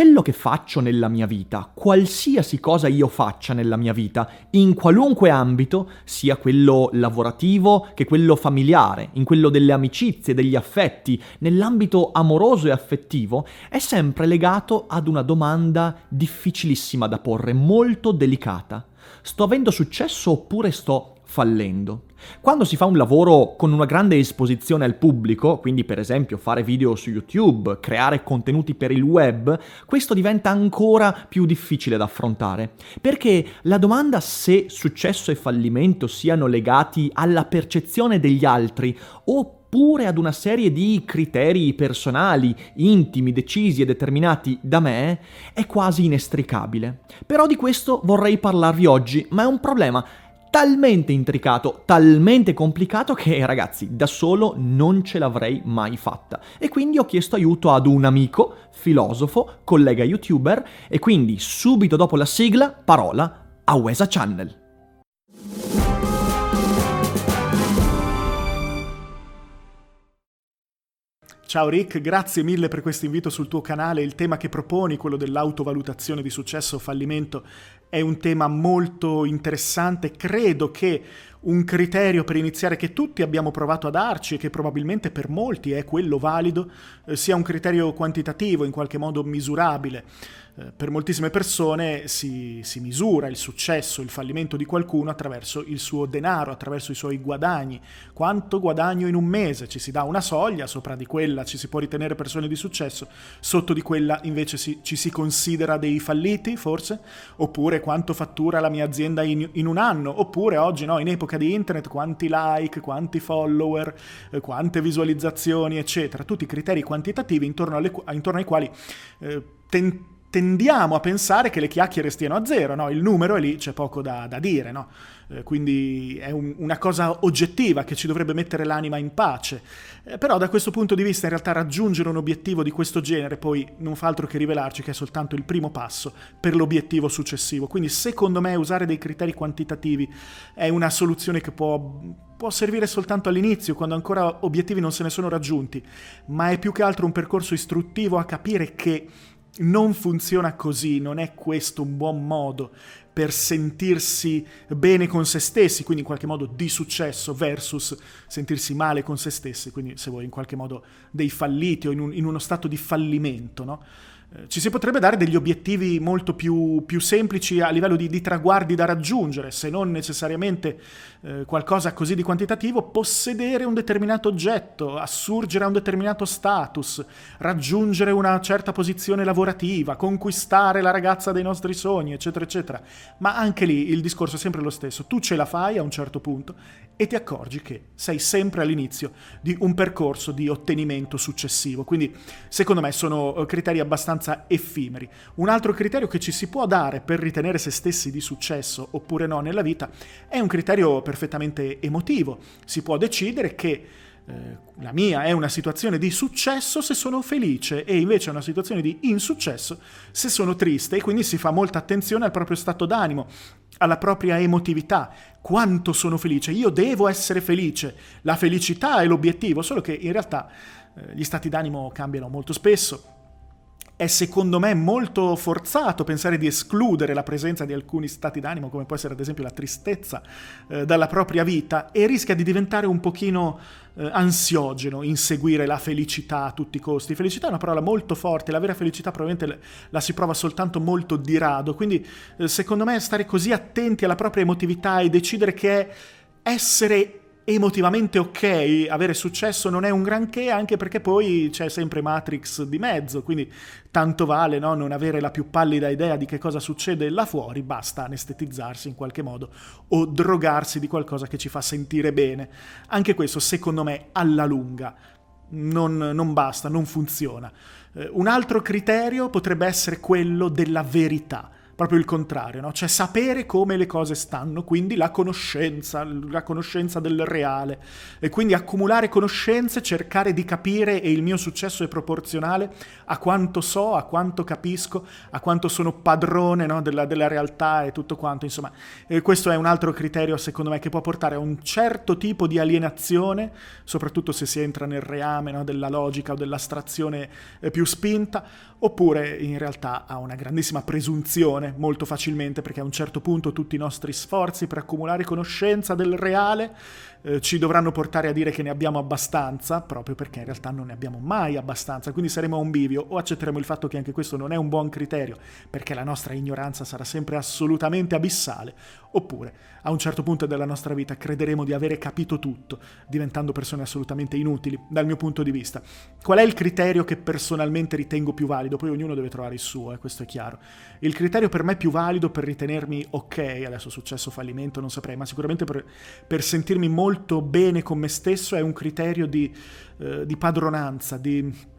quello che faccio nella mia vita, qualsiasi cosa io faccia nella mia vita, in qualunque ambito, sia quello lavorativo che quello familiare, in quello delle amicizie, degli affetti, nell'ambito amoroso e affettivo, è sempre legato ad una domanda difficilissima da porre, molto delicata. Sto avendo successo oppure sto fallendo. Quando si fa un lavoro con una grande esposizione al pubblico, quindi per esempio fare video su YouTube, creare contenuti per il web, questo diventa ancora più difficile da affrontare, perché la domanda se successo e fallimento siano legati alla percezione degli altri oppure ad una serie di criteri personali, intimi, decisi e determinati da me, è quasi inestricabile. Però di questo vorrei parlarvi oggi, ma è un problema talmente intricato, talmente complicato che ragazzi da solo non ce l'avrei mai fatta. E quindi ho chiesto aiuto ad un amico, filosofo, collega youtuber e quindi subito dopo la sigla parola a Wesa Channel. Ciao Rick, grazie mille per questo invito sul tuo canale. Il tema che proponi, quello dell'autovalutazione di successo o fallimento, è un tema molto interessante. Credo che un criterio per iniziare che tutti abbiamo provato a darci e che probabilmente per molti è quello valido, eh, sia un criterio quantitativo, in qualche modo misurabile. Eh, per moltissime persone si, si, misura il successo, il fallimento di qualcuno attraverso il suo denaro, attraverso i suoi guadagni. Quanto guadagno in un mese? Ci si dà una soglia, sopra di quella ci si può ritenere persone di successo, sotto di quella invece si, ci si considera dei falliti, forse? Oppure quanto fattura la mia azienda in, in un anno? Oppure oggi, no, in epoca di internet, quanti like, quanti follower, eh, quante visualizzazioni, eccetera. Tutti criteri quantitativi intorno, alle, intorno ai quali eh, tentiamo tendiamo a pensare che le chiacchiere stiano a zero, no? il numero è lì, c'è poco da, da dire, no? eh, quindi è un, una cosa oggettiva che ci dovrebbe mettere l'anima in pace. Eh, però da questo punto di vista in realtà raggiungere un obiettivo di questo genere poi non fa altro che rivelarci che è soltanto il primo passo per l'obiettivo successivo. Quindi secondo me usare dei criteri quantitativi è una soluzione che può può servire soltanto all'inizio, quando ancora obiettivi non se ne sono raggiunti, ma è più che altro un percorso istruttivo a capire che non funziona così, non è questo un buon modo per sentirsi bene con se stessi, quindi in qualche modo di successo versus sentirsi male con se stessi, quindi se vuoi in qualche modo dei falliti o in, un, in uno stato di fallimento, no? Eh, ci si potrebbe dare degli obiettivi molto più, più semplici a livello di, di, traguardi da raggiungere, se non necessariamente eh, qualcosa così di quantitativo, possedere un determinato oggetto, assurgere a un determinato status, raggiungere una certa posizione lavorativa, conquistare la ragazza dei nostri sogni, eccetera, eccetera. Ma anche lì il discorso è sempre lo stesso, tu ce la fai a un certo punto e ti accorgi che sei sempre all'inizio di un percorso di ottenimento successivo. Quindi secondo me sono eh, criteri abbastanza effimeri. Un altro criterio che ci si può dare per ritenere se stessi di successo oppure no nella vita è un criterio perfettamente emotivo. Si può decidere che eh, la mia è una situazione di successo se sono felice e invece è una situazione di insuccesso se sono triste e quindi si fa molta attenzione al proprio stato d'animo, alla propria emotività. Quanto sono felice? Io devo essere felice. La felicità è l'obiettivo, solo che in realtà eh, gli stati d'animo cambiano molto spesso è secondo me molto forzato pensare di escludere la presenza di alcuni stati d'animo, come può essere ad esempio la tristezza, eh, dalla propria vita e rischia di diventare un pochino eh, ansiogeno inseguire la felicità a tutti i costi. Felicità è una parola molto forte, la vera felicità probabilmente la si prova soltanto molto di rado, quindi eh, secondo me stare così attenti alla propria emotività e decidere che è essere emotivamente ok, avere successo non è un granché, anche perché poi c'è sempre Matrix di mezzo, quindi tanto vale no? non avere la più pallida idea di che cosa succede là fuori, basta anestetizzarsi in qualche modo o drogarsi di qualcosa che ci fa sentire bene. Anche questo, secondo me, alla lunga non, non basta, non funziona. Eh, un altro criterio potrebbe essere quello della verità proprio il contrario, no? cioè sapere come le cose stanno, quindi la conoscenza, la conoscenza del reale e quindi accumulare conoscenze, cercare di capire e il mio successo è proporzionale a quanto so, a quanto capisco, a quanto sono padrone no? della, della, realtà e tutto quanto, insomma eh, questo è un altro criterio secondo me che può portare a un certo tipo di alienazione, soprattutto se si entra nel reame no? della logica o dell'astrazione eh, più spinta, oppure in realtà a una grandissima presunzione molto facilmente perché a un certo punto tutti i nostri sforzi per accumulare conoscenza del reale eh, ci dovranno portare a dire che ne abbiamo abbastanza, proprio perché in realtà non ne abbiamo mai abbastanza, quindi saremo a un bivio o accetteremo il fatto che anche questo non è un buon criterio, perché la nostra ignoranza sarà sempre assolutamente abissale, oppure a un certo punto della nostra vita crederemo di avere capito tutto, diventando persone assolutamente inutili dal mio punto di vista. Qual è il criterio che personalmente ritengo più valido? Poi ognuno deve trovare il suo, eh, questo è chiaro. Il criterio per me più valido per ritenermi ok, adesso successo, fallimento, non saprei, ma sicuramente per, per sentirmi molto bene con me stesso è un criterio di, eh, di padronanza, di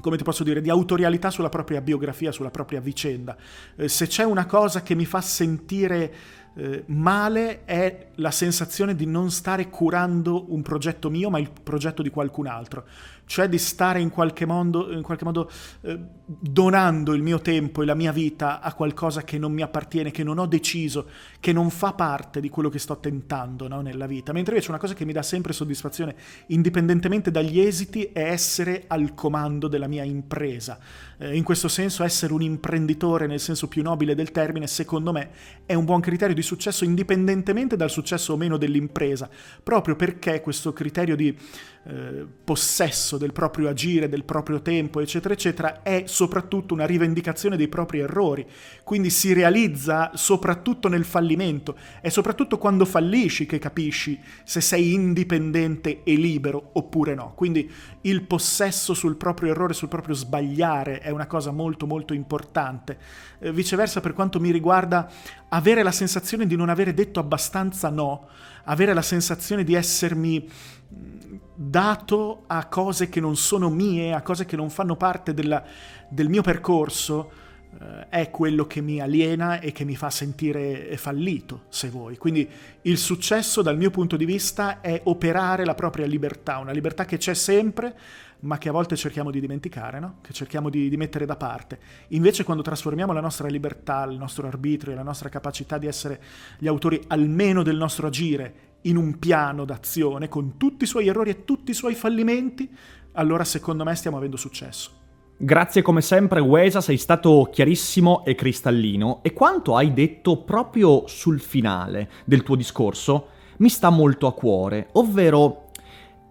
come ti posso dire, di autorialità sulla propria biografia, sulla propria vicenda. Eh, se c'è una cosa che mi fa sentire eh, male è la sensazione di non stare curando un progetto mio, ma il progetto di qualcun altro cioè di stare in qualche modo, in qualche modo eh, donando il mio tempo e la mia vita a qualcosa che non mi appartiene, che non ho deciso, che non fa parte di quello che sto tentando no, nella vita. Mentre invece una cosa che mi dà sempre soddisfazione, indipendentemente dagli esiti, è essere al comando della mia impresa. Eh, in questo senso essere un imprenditore nel senso più nobile del termine, secondo me, è un buon criterio di successo indipendentemente dal successo o meno dell'impresa, proprio perché questo criterio di eh, possesso del proprio agire, del proprio tempo, eccetera, eccetera, è soprattutto una rivendicazione dei propri errori. Quindi si realizza soprattutto nel fallimento. È soprattutto quando fallisci che capisci se sei indipendente e libero oppure no. Quindi il possesso sul proprio errore, sul proprio sbagliare è una cosa molto molto importante. Eh, viceversa, per quanto mi riguarda, avere la sensazione di non avere detto abbastanza no, avere la sensazione di essermi dato a cose che non sono mie, a cose che non fanno parte della, del mio percorso, eh, è quello che mi aliena e che mi fa sentire fallito, se vuoi. Quindi il successo dal mio punto di vista è operare la propria libertà, una libertà che c'è sempre, ma che a volte cerchiamo di dimenticare, no? che cerchiamo di, di, mettere da parte. Invece quando trasformiamo la nostra libertà, il nostro arbitrio, la nostra capacità di essere gli autori almeno del nostro agire in un piano d'azione con tutti i suoi errori e tutti i suoi fallimenti, allora secondo me stiamo avendo successo. Grazie come sempre Wesa, sei stato chiarissimo e cristallino e quanto hai detto proprio sul finale del tuo discorso mi sta molto a cuore, ovvero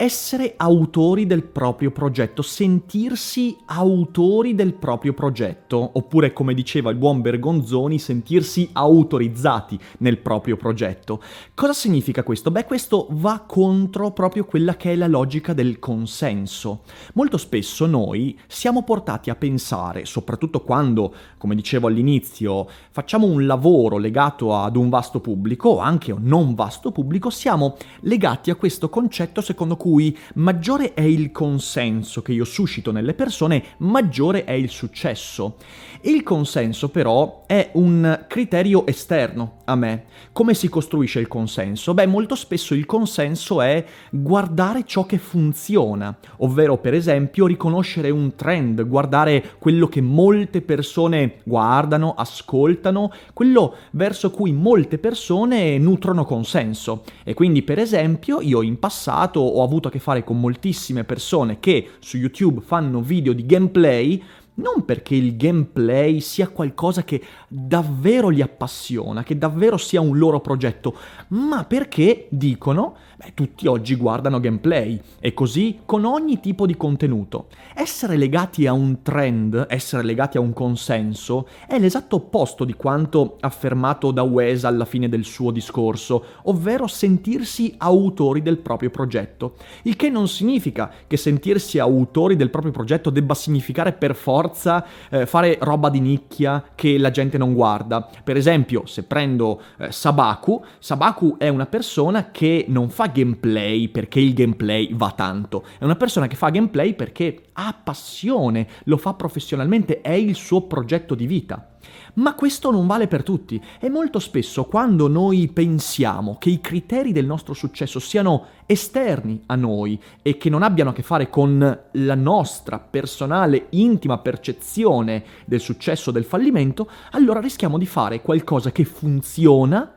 essere autori del proprio progetto, sentirsi autori del proprio progetto, oppure come diceva il buon Bergonzoni, sentirsi autorizzati nel proprio progetto. Cosa significa questo? Beh, questo va contro proprio quella che è la logica del consenso. Molto spesso noi siamo portati a pensare, soprattutto quando, come dicevo all'inizio, facciamo un lavoro legato ad un vasto pubblico o anche un non vasto pubblico, siamo legati a questo concetto secondo cui cui maggiore è il consenso che io suscito nelle persone, maggiore è il successo. Il consenso però è un criterio esterno a me. Come si costruisce il consenso? Beh, molto spesso il consenso è guardare ciò che funziona, ovvero per esempio riconoscere un trend, guardare quello che molte persone guardano, ascoltano, quello verso cui molte persone nutrono consenso. E quindi per esempio io in passato ho avuto a che fare con moltissime persone che su YouTube fanno video di gameplay non perché il gameplay sia qualcosa che davvero li appassiona, che davvero sia un loro progetto, ma perché dicono, beh, tutti oggi guardano gameplay e così con ogni tipo di contenuto. Essere legati a un trend, essere legati a un consenso, è l'esatto opposto di quanto affermato da Wes alla fine del suo discorso, ovvero sentirsi autori del proprio progetto. Il che non significa che sentirsi autori del proprio progetto debba significare per forza eh, fare roba di nicchia che la gente non guarda. Per esempio, se prendo eh, Sabaku, Sabaku è una persona che non fa gameplay perché il gameplay va tanto, è una persona che fa gameplay perché ha passione, lo fa professionalmente, è il suo progetto di vita. Ma questo non vale per tutti. E molto spesso quando noi pensiamo che i criteri del nostro successo siano esterni a noi e che non abbiano a che fare con la nostra personale, intima percezione del successo o del fallimento, allora rischiamo di fare qualcosa che funziona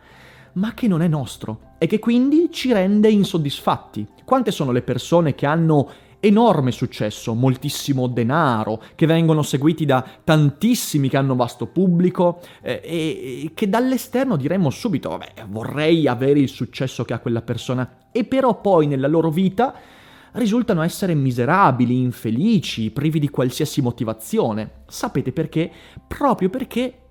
ma che non è nostro e che quindi ci rende insoddisfatti. Quante sono le persone che hanno enorme successo, moltissimo denaro, che vengono seguiti da tantissimi che hanno vasto pubblico eh, e, che dall'esterno diremmo subito, vabbè, vorrei avere il successo che ha quella persona, e però poi nella loro vita risultano essere miserabili, infelici, privi di qualsiasi motivazione. Sapete perché? Proprio perché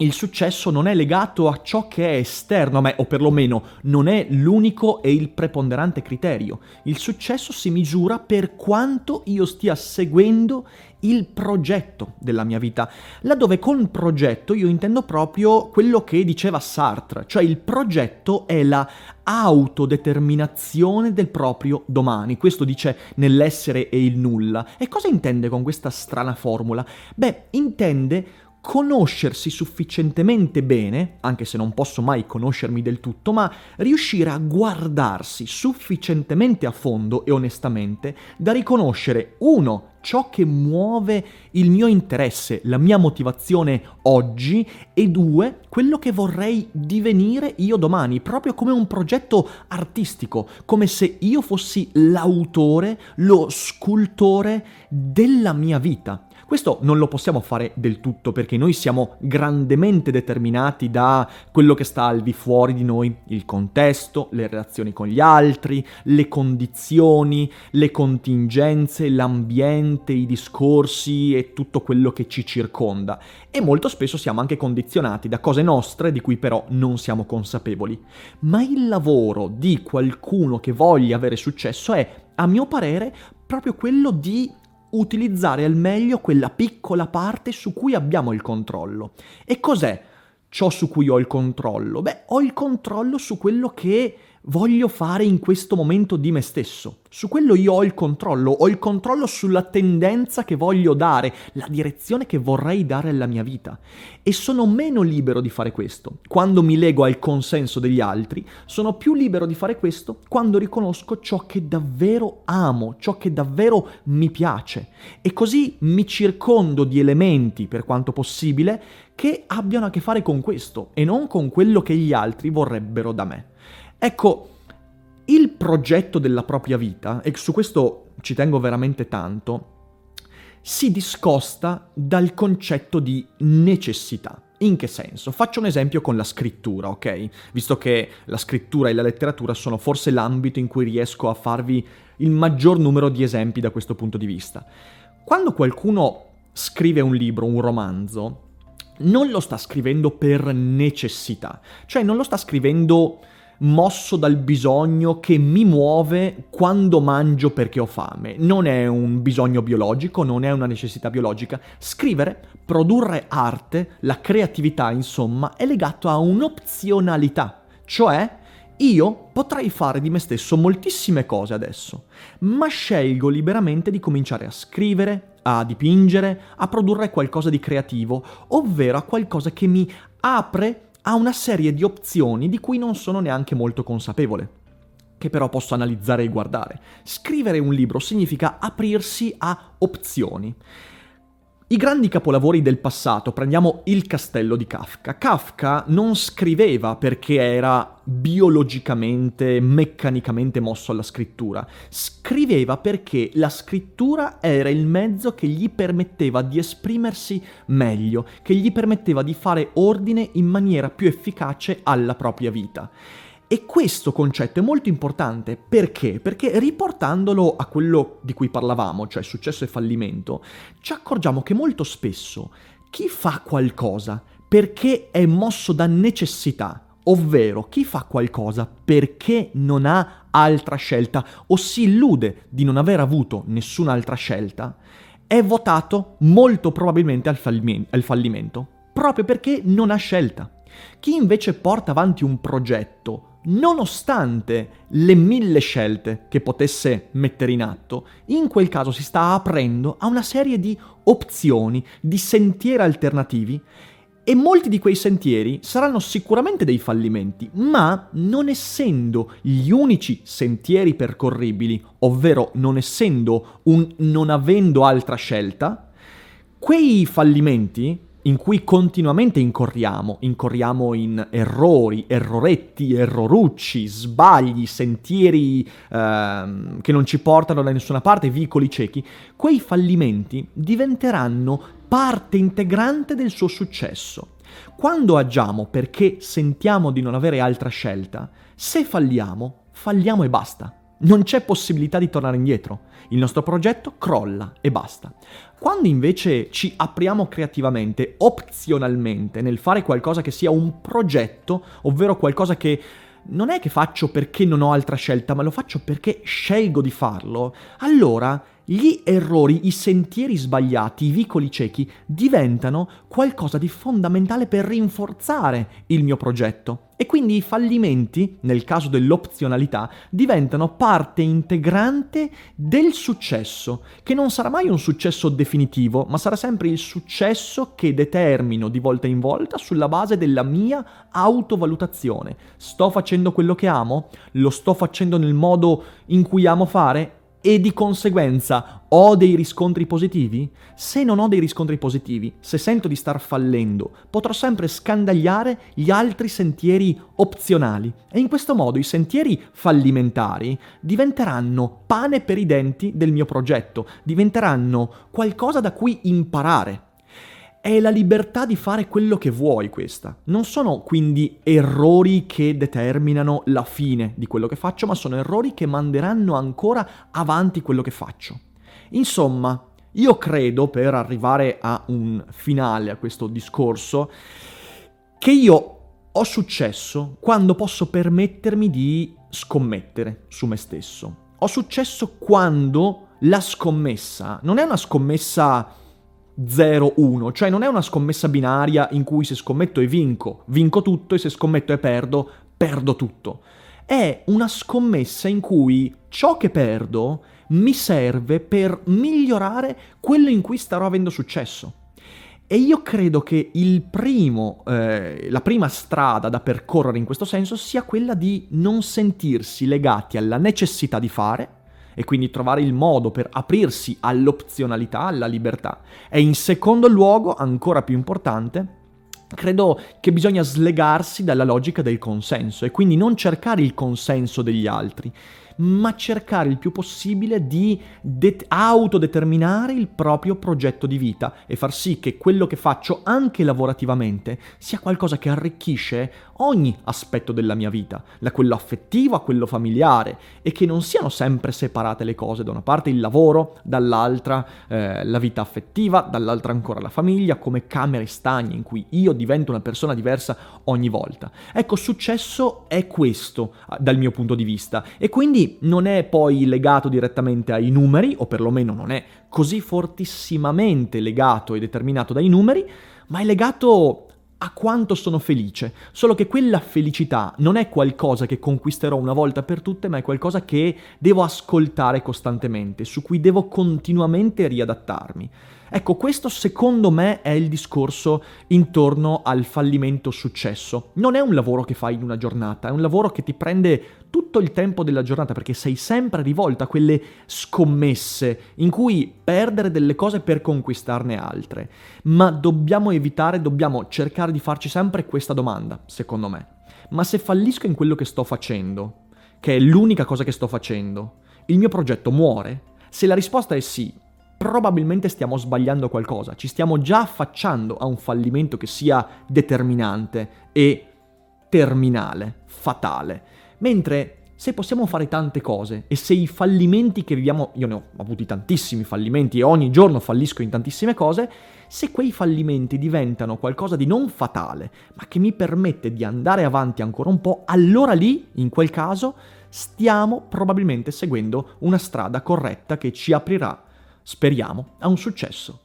il successo non è legato a ciò che è esterno a me, o perlomeno non è l'unico e il preponderante criterio. Il successo si misura per quanto io stia seguendo il progetto della mia vita, laddove con progetto io intendo proprio quello che diceva Sartre, cioè il progetto è la autodeterminazione del proprio domani. Questo dice nell'essere e il nulla. E cosa intende con questa strana formula? Beh, intende conoscersi sufficientemente bene, anche se non posso mai conoscermi del tutto, ma riuscire a guardarsi sufficientemente a fondo e onestamente da riconoscere, uno, ciò che muove il mio interesse, la mia motivazione oggi e due, quello che vorrei divenire io domani, proprio come un progetto artistico, come se io fossi l'autore, lo scultore della mia vita. Questo non lo possiamo fare del tutto perché noi siamo grandemente determinati da quello che sta al di fuori di noi, il contesto, le relazioni con gli altri, le condizioni, le contingenze, l'ambiente, i discorsi e tutto quello che ci circonda. E molto spesso siamo anche condizionati da cose nostre di cui però non siamo consapevoli. Ma il lavoro di qualcuno che voglia avere successo è, a mio parere, proprio quello di utilizzare al meglio quella piccola parte su cui abbiamo il controllo. E cos'è ciò su cui ho il controllo? Beh, ho il controllo su quello che voglio fare in questo momento di me stesso. Su quello io ho il controllo, ho il controllo sulla tendenza che voglio dare, la direzione che vorrei dare alla mia vita. E sono meno libero di fare questo. Quando mi lego al consenso degli altri, sono più libero di fare questo quando riconosco ciò che davvero amo, ciò che davvero mi piace. E così mi circondo di elementi, per quanto possibile, che abbiano a che fare con questo e non con quello che gli altri vorrebbero da me. Ecco, il progetto della propria vita, e su questo ci tengo veramente tanto, si discosta dal concetto di necessità. In che senso? Faccio un esempio con la scrittura, ok? Visto che la scrittura e la letteratura sono forse l'ambito in cui riesco a farvi il maggior numero di esempi da questo punto di vista. Quando qualcuno scrive un libro, un romanzo, non lo sta scrivendo per necessità, cioè non lo sta scrivendo mosso dal bisogno che mi muove quando mangio perché ho fame. Non è un bisogno biologico, non è una necessità biologica. Scrivere, produrre arte, la creatività, insomma, è legato a un'opzionalità, cioè io potrei fare di me stesso moltissime cose adesso, ma scelgo liberamente di cominciare a scrivere, a dipingere, a produrre qualcosa di creativo, ovvero a qualcosa che mi apre ha una serie di opzioni di cui non sono neanche molto consapevole, che però posso analizzare e guardare. Scrivere un libro significa aprirsi a opzioni. I grandi capolavori del passato, prendiamo Il castello di Kafka. Kafka non scriveva perché era biologicamente, meccanicamente mosso alla scrittura, scriveva perché la scrittura era il mezzo che gli permetteva di esprimersi meglio, che gli permetteva di fare ordine in maniera più efficace alla propria vita. E questo concetto è molto importante perché? Perché riportandolo a quello di cui parlavamo, cioè successo e fallimento, ci accorgiamo che molto spesso chi fa qualcosa perché è mosso da necessità, ovvero chi fa qualcosa perché non ha altra scelta o si illude di non aver avuto nessun'altra scelta, è votato molto probabilmente al, fallimento, proprio perché non ha scelta. Chi invece porta avanti un progetto nonostante le mille scelte che potesse mettere in atto, in quel caso si sta aprendo a una serie di opzioni, di sentieri alternativi E molti di quei sentieri saranno sicuramente dei fallimenti, ma non essendo gli unici sentieri percorribili, ovvero non essendo un non avendo altra scelta, quei fallimenti in cui continuamente incorriamo, incorriamo in errori, erroretti, errorucci, sbagli, sentieri ehm, che non ci portano da nessuna parte, vicoli ciechi, quei fallimenti diventeranno parte integrante del suo successo. Quando agiamo perché sentiamo di non avere altra scelta, se falliamo, falliamo e basta. Non c'è possibilità di tornare indietro. Il nostro progetto crolla e basta. Quando invece ci apriamo creativamente, opzionalmente, nel fare qualcosa che sia un progetto, ovvero qualcosa che non è che faccio perché non ho altra scelta, ma lo faccio perché scelgo di farlo, allora gli errori, i sentieri sbagliati, i vicoli ciechi diventano qualcosa di fondamentale per rinforzare il mio progetto. E quindi i fallimenti, nel caso dell'opzionalità, diventano parte integrante del successo, che non sarà mai un successo definitivo, ma sarà sempre il successo che determino di volta in volta sulla base della mia autovalutazione. Sto facendo quello che amo? Lo sto facendo nel modo in cui amo fare? E di conseguenza ho dei riscontri positivi? Se non ho dei riscontri positivi, se sento di star fallendo, potrò sempre scandagliare gli altri sentieri opzionali e in questo modo i sentieri fallimentari diventeranno pane per i denti del mio progetto, diventeranno qualcosa da cui imparare. È la libertà di fare quello che vuoi questa. Non sono quindi errori che determinano la fine di quello che faccio, ma sono errori che manderanno ancora avanti quello che faccio. Insomma, io credo, per arrivare a un finale a questo discorso, che io ho successo quando posso permettermi di scommettere su me stesso. Ho successo quando la scommessa non è una scommessa 0-1, cioè non è una scommessa binaria in cui se scommetto e vinco, vinco tutto e se scommetto e perdo, perdo tutto. È una scommessa in cui ciò che perdo mi serve per migliorare quello in cui starò avendo successo. E io credo che primo, eh, la prima strada da percorrere in questo senso sia quella di non sentirsi legati alla necessità di fare, e quindi trovare il modo per aprirsi all'opzionalità, alla libertà. E in secondo luogo, ancora più importante, credo che bisogna slegarsi dalla logica del consenso e quindi non cercare il consenso degli altri, ma cercare il più possibile di det- autodeterminare il proprio progetto di vita e far sì che quello che faccio anche lavorativamente sia qualcosa che arricchisce ogni aspetto della mia vita, da quello affettivo a quello familiare, e che non siano sempre separate le cose, da una parte il lavoro, dall'altra eh, la vita affettiva, dall'altra ancora la famiglia, come camere stagne in cui io divento una persona diversa ogni volta. Ecco, successo è questo dal mio punto di vista, e quindi non è poi legato direttamente ai numeri, o perlomeno non è così fortissimamente legato e determinato dai numeri, ma è legato a quanto sono felice. Solo che quella felicità non è qualcosa che conquisterò una volta per tutte, ma è qualcosa che devo ascoltare costantemente, su cui devo continuamente riadattarmi. Ecco, questo secondo me è il discorso intorno al fallimento successo. Non è un lavoro che fai in una giornata, è un lavoro che ti prende tutto il tempo della giornata perché sei sempre rivolta a quelle scommesse in cui perdere delle cose per conquistarne altre. Ma dobbiamo evitare, dobbiamo cercare di farci sempre questa domanda, secondo me. Ma se fallisco in quello che sto facendo, che è l'unica cosa che sto facendo, il mio progetto muore? Se la risposta è sì, probabilmente stiamo sbagliando qualcosa, ci stiamo già affacciando a un fallimento che sia determinante e terminale, fatale. Mentre se possiamo fare tante cose e se i fallimenti che viviamo, io ne ho avuti tantissimi fallimenti e ogni giorno fallisco in tantissime cose, se quei fallimenti diventano qualcosa di non fatale, ma che mi permette di andare avanti ancora un po', allora lì, in quel caso, stiamo probabilmente seguendo una strada corretta che ci aprirà speriamo, a un successo